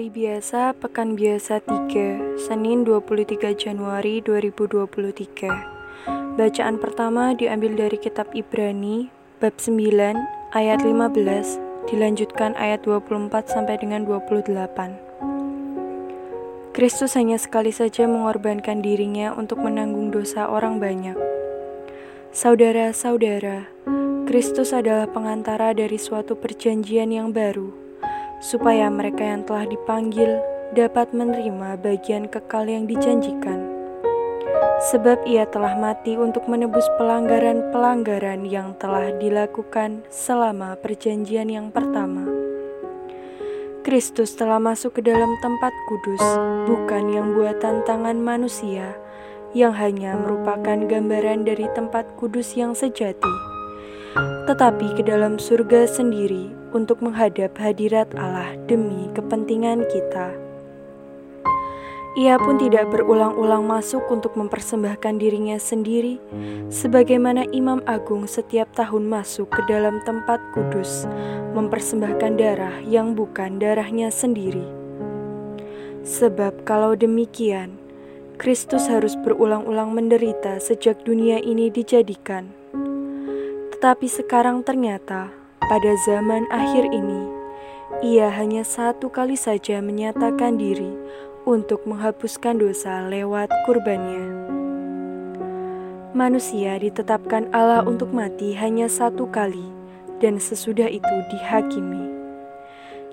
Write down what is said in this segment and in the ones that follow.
Hari biasa, pekan biasa 3, Senin 23 Januari 2023. Bacaan pertama diambil dari kitab Ibrani, bab 9, ayat 15, dilanjutkan ayat 24 sampai dengan 28. Kristus hanya sekali saja mengorbankan dirinya untuk menanggung dosa orang banyak. Saudara-saudara, Kristus adalah pengantara dari suatu perjanjian yang baru supaya mereka yang telah dipanggil dapat menerima bagian kekal yang dijanjikan. Sebab ia telah mati untuk menebus pelanggaran-pelanggaran yang telah dilakukan selama perjanjian yang pertama. Kristus telah masuk ke dalam tempat kudus, bukan yang buatan tangan manusia, yang hanya merupakan gambaran dari tempat kudus yang sejati, tetapi ke dalam surga sendiri untuk menghadap hadirat Allah demi kepentingan kita. Ia pun tidak berulang-ulang masuk untuk mempersembahkan dirinya sendiri, sebagaimana Imam Agung setiap tahun masuk ke dalam tempat kudus, mempersembahkan darah yang bukan darahnya sendiri. Sebab, kalau demikian, Kristus harus berulang-ulang menderita sejak dunia ini dijadikan. Tetapi sekarang ternyata pada zaman akhir ini, ia hanya satu kali saja menyatakan diri untuk menghapuskan dosa lewat kurbannya. Manusia ditetapkan Allah untuk mati hanya satu kali, dan sesudah itu dihakimi.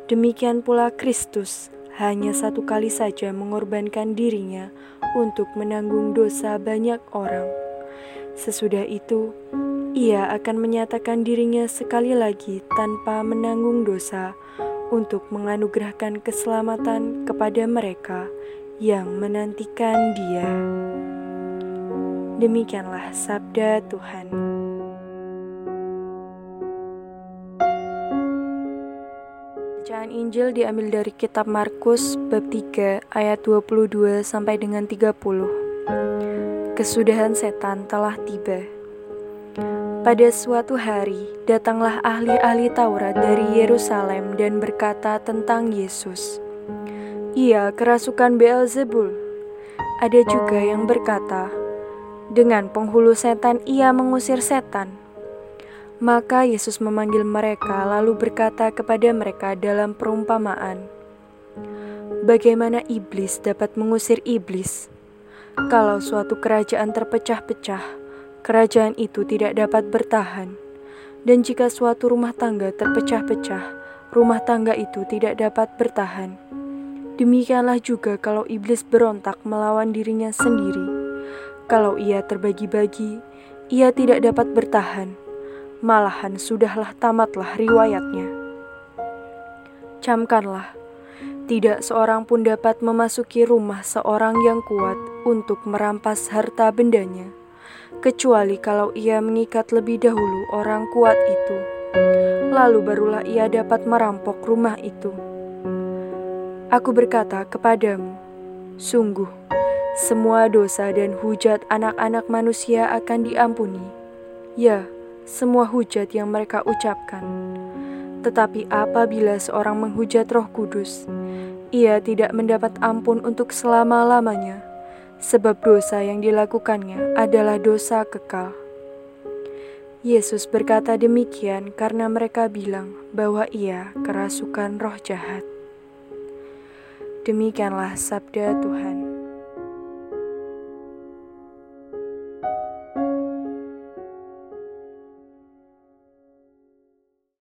Demikian pula Kristus hanya satu kali saja mengorbankan dirinya untuk menanggung dosa banyak orang. Sesudah itu, ia akan menyatakan dirinya sekali lagi tanpa menanggung dosa untuk menganugerahkan keselamatan kepada mereka yang menantikan Dia. Demikianlah sabda Tuhan. Bacaan Injil diambil dari kitab Markus bab 3 ayat 22 sampai dengan 30. Kesudahan setan telah tiba. Pada suatu hari, datanglah ahli-ahli Taurat dari Yerusalem dan berkata tentang Yesus, "Ia kerasukan Beelzebul." Ada juga yang berkata, "Dengan penghulu setan ia mengusir setan." Maka Yesus memanggil mereka, lalu berkata kepada mereka dalam perumpamaan, "Bagaimana iblis dapat mengusir iblis? Kalau suatu kerajaan terpecah-pecah, kerajaan itu tidak dapat bertahan. Dan jika suatu rumah tangga terpecah-pecah, rumah tangga itu tidak dapat bertahan. Demikianlah juga kalau iblis berontak melawan dirinya sendiri. Kalau ia terbagi-bagi, ia tidak dapat bertahan. Malahan sudahlah tamatlah riwayatnya. Camkanlah, tidak seorang pun dapat memasuki rumah seorang yang kuat untuk merampas harta bendanya kecuali kalau ia mengikat lebih dahulu orang kuat itu. Lalu barulah ia dapat merampok rumah itu. Aku berkata kepadamu, sungguh, semua dosa dan hujat anak-anak manusia akan diampuni. Ya, semua hujat yang mereka ucapkan. Tetapi apabila seorang menghujat Roh Kudus, ia tidak mendapat ampun untuk selama-lamanya sebab dosa yang dilakukannya adalah dosa kekal. Yesus berkata demikian karena mereka bilang bahwa ia kerasukan roh jahat. Demikianlah sabda Tuhan.